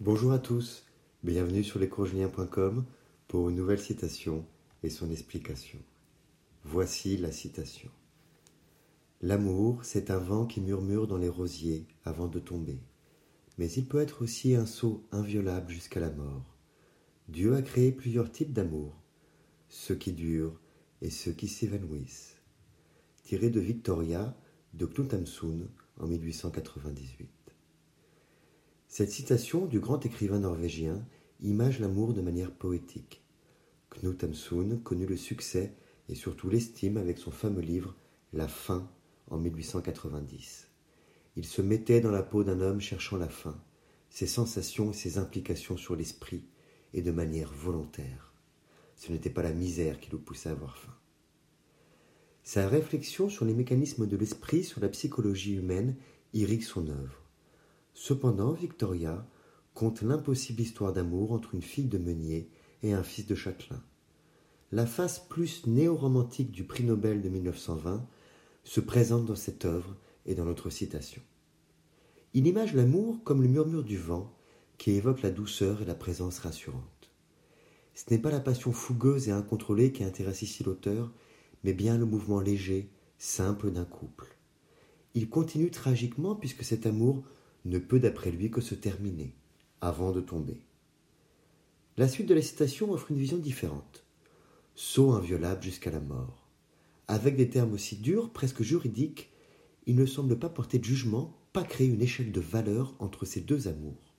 Bonjour à tous, bienvenue sur lescourgeliens.com pour une nouvelle citation et son explication. Voici la citation. L'amour, c'est un vent qui murmure dans les rosiers avant de tomber, mais il peut être aussi un sceau inviolable jusqu'à la mort. Dieu a créé plusieurs types d'amour, ceux qui durent et ceux qui s'évanouissent. Tiré de Victoria de Knut Hamsun en 1898. Cette citation du grand écrivain norvégien image l'amour de manière poétique. Knut Hamsun connut le succès et surtout l'estime avec son fameux livre La fin en 1890. Il se mettait dans la peau d'un homme cherchant la fin, ses sensations et ses implications sur l'esprit, et de manière volontaire. Ce n'était pas la misère qui le poussait à avoir faim. Sa réflexion sur les mécanismes de l'esprit, sur la psychologie humaine, irrigue son œuvre. Cependant, Victoria conte l'impossible histoire d'amour entre une fille de meunier et un fils de châtelain. La face plus néo-romantique du prix Nobel de 1920 se présente dans cette œuvre et dans notre citation. Il image l'amour comme le murmure du vent qui évoque la douceur et la présence rassurante. Ce n'est pas la passion fougueuse et incontrôlée qui intéresse ici l'auteur, mais bien le mouvement léger, simple d'un couple. Il continue tragiquement puisque cet amour ne peut d'après lui que se terminer, avant de tomber. La suite de la citation offre une vision différente. Saut inviolable jusqu'à la mort. Avec des termes aussi durs, presque juridiques, il ne semble pas porter de jugement, pas créer une échelle de valeur entre ces deux amours.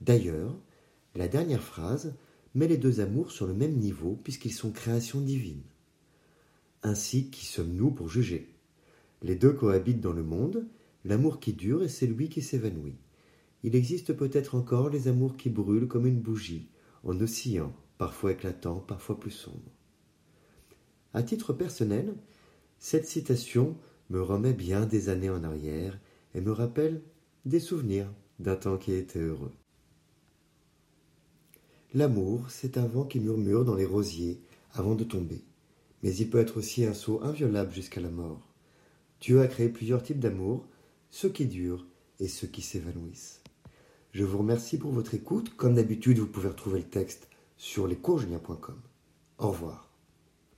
D'ailleurs, la dernière phrase met les deux amours sur le même niveau puisqu'ils sont créations divines. Ainsi, qui sommes-nous pour juger? Les deux cohabitent dans le monde, l'amour qui dure et celui qui s'évanouit. Il existe peut-être encore les amours qui brûlent comme une bougie, en oscillant, parfois éclatant, parfois plus sombre. À titre personnel, cette citation me remet bien des années en arrière et me rappelle des souvenirs d'un temps qui était heureux. L'amour, c'est un vent qui murmure dans les rosiers avant de tomber, mais il peut être aussi un saut inviolable jusqu'à la mort. Dieu a créé plusieurs types d'amour, ceux qui durent et ceux qui s'évanouissent. Je vous remercie pour votre écoute. Comme d'habitude, vous pouvez retrouver le texte sur lescourgeliens.com. Au revoir.